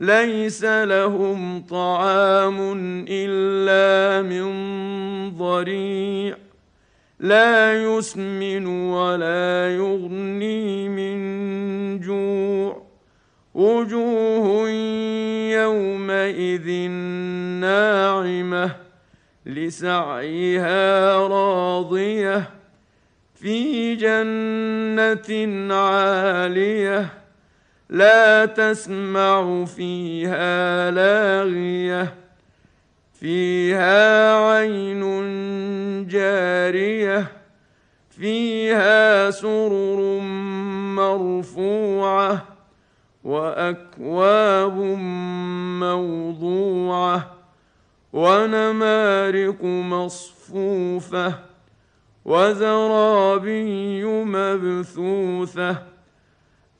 ليس لهم طعام إلا من ضريع. لا يسمن ولا يغني من جوع. وجوه يومئذ ناعمة لسعيها راضية. في جنة عالية لا تسمع فيها لاغية. فيها عين جارية. فيها سرر مرفوعة. وأكواب موضوعة. ونمارق مصفوفة. وزرابي مبثوثة.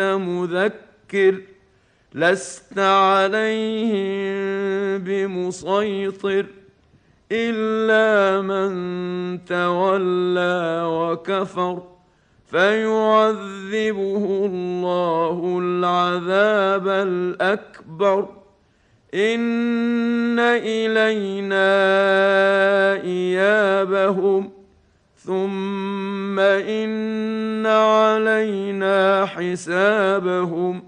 مذكر لست عليهم بمسيطر إلا من تولى وكفر فيعذبه الله العذاب الأكبر إن إلينا إيابهم ثم إن علينا حسابهم